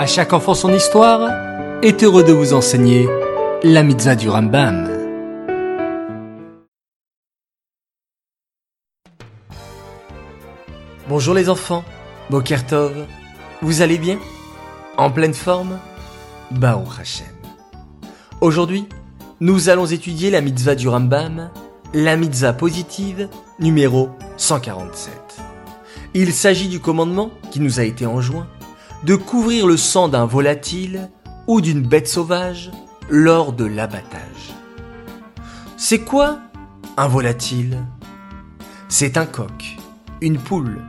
À chaque enfant son histoire est heureux de vous enseigner la mitzvah du Rambam. Bonjour les enfants, Bokertov, vous allez bien? En pleine forme? Baruch Hashem. Aujourd'hui, nous allons étudier la mitzvah du Rambam, la mitzvah positive numéro 147. Il s'agit du commandement qui nous a été enjoint de couvrir le sang d'un volatile ou d'une bête sauvage lors de l'abattage. C'est quoi un volatile? C'est un coq, une poule,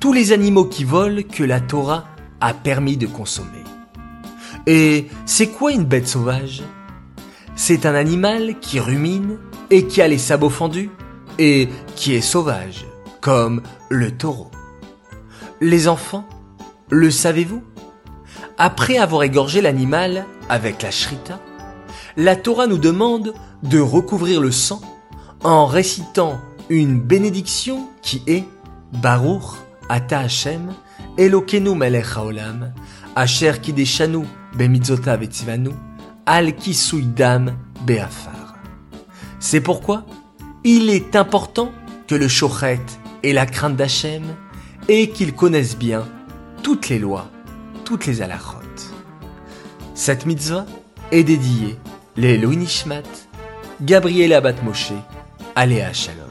tous les animaux qui volent que la Torah a permis de consommer. Et c'est quoi une bête sauvage? C'est un animal qui rumine et qui a les sabots fendus et qui est sauvage, comme le taureau. Les enfants, le savez-vous? Après avoir égorgé l'animal avec la shrita, la Torah nous demande de recouvrir le sang en récitant une bénédiction qui est Baruch Ata Hashem Elokenu Melech Haolam Asher Kideshanu Bemitzota Vetzivanu Al Kisuidam Beafar. C'est pourquoi il est important que le shochet ait la crainte d'Hachem et qu'il connaisse bien toutes les lois, toutes les halachot. Cette mitzvah est dédiée les Louis Nishmat, Gabriel Abat Moshe, Aléa Shalom.